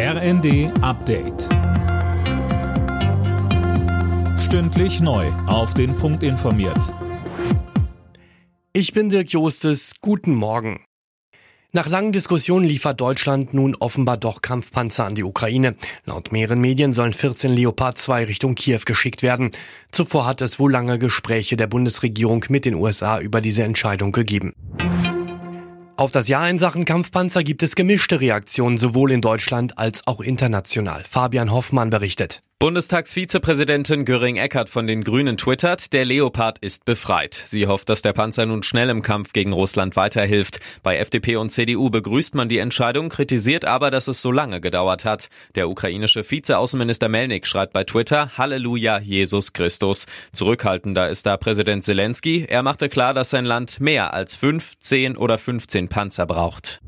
RND Update. Stündlich neu. Auf den Punkt informiert. Ich bin Dirk Jostes. Guten Morgen. Nach langen Diskussionen liefert Deutschland nun offenbar doch Kampfpanzer an die Ukraine. Laut mehreren Medien sollen 14 Leopard 2 Richtung Kiew geschickt werden. Zuvor hat es wohl lange Gespräche der Bundesregierung mit den USA über diese Entscheidung gegeben. Auf das Jahr in Sachen Kampfpanzer gibt es gemischte Reaktionen, sowohl in Deutschland als auch international. Fabian Hoffmann berichtet. Bundestagsvizepräsidentin Göring-Eckardt von den Grünen twittert, der Leopard ist befreit. Sie hofft, dass der Panzer nun schnell im Kampf gegen Russland weiterhilft. Bei FDP und CDU begrüßt man die Entscheidung, kritisiert aber, dass es so lange gedauert hat. Der ukrainische Vizeaußenminister Melnik schreibt bei Twitter, Halleluja, Jesus Christus. Zurückhaltender ist da Präsident Zelensky. Er machte klar, dass sein Land mehr als fünf, zehn oder 15 Panzer braucht.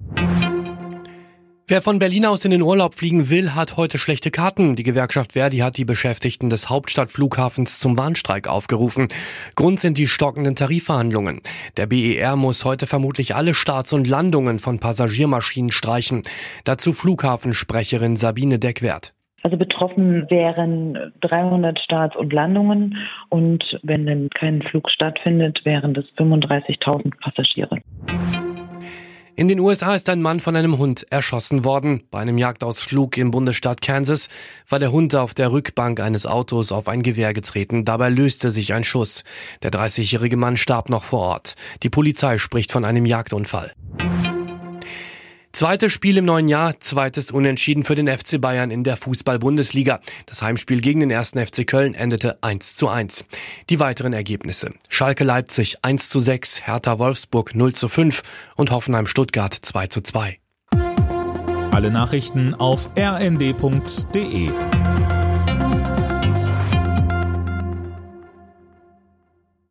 Wer von Berlin aus in den Urlaub fliegen will, hat heute schlechte Karten. Die Gewerkschaft Verdi hat die Beschäftigten des Hauptstadtflughafens zum Warnstreik aufgerufen. Grund sind die stockenden Tarifverhandlungen. Der BER muss heute vermutlich alle Starts und Landungen von Passagiermaschinen streichen. Dazu Flughafensprecherin Sabine Deckwert. Also betroffen wären 300 Starts und Landungen und wenn denn kein Flug stattfindet, wären das 35.000 Passagiere. In den USA ist ein Mann von einem Hund erschossen worden. Bei einem Jagdausflug im Bundesstaat Kansas war der Hund auf der Rückbank eines Autos auf ein Gewehr getreten. Dabei löste sich ein Schuss. Der 30-jährige Mann starb noch vor Ort. Die Polizei spricht von einem Jagdunfall. Zweites Spiel im neuen Jahr, zweites Unentschieden für den FC Bayern in der Fußball-Bundesliga. Das Heimspiel gegen den ersten FC Köln endete 1 zu 1. Die weiteren Ergebnisse. Schalke Leipzig 1 zu 6, Hertha Wolfsburg 0 zu 5 und Hoffenheim Stuttgart 2 zu 2. Alle Nachrichten auf rnd.de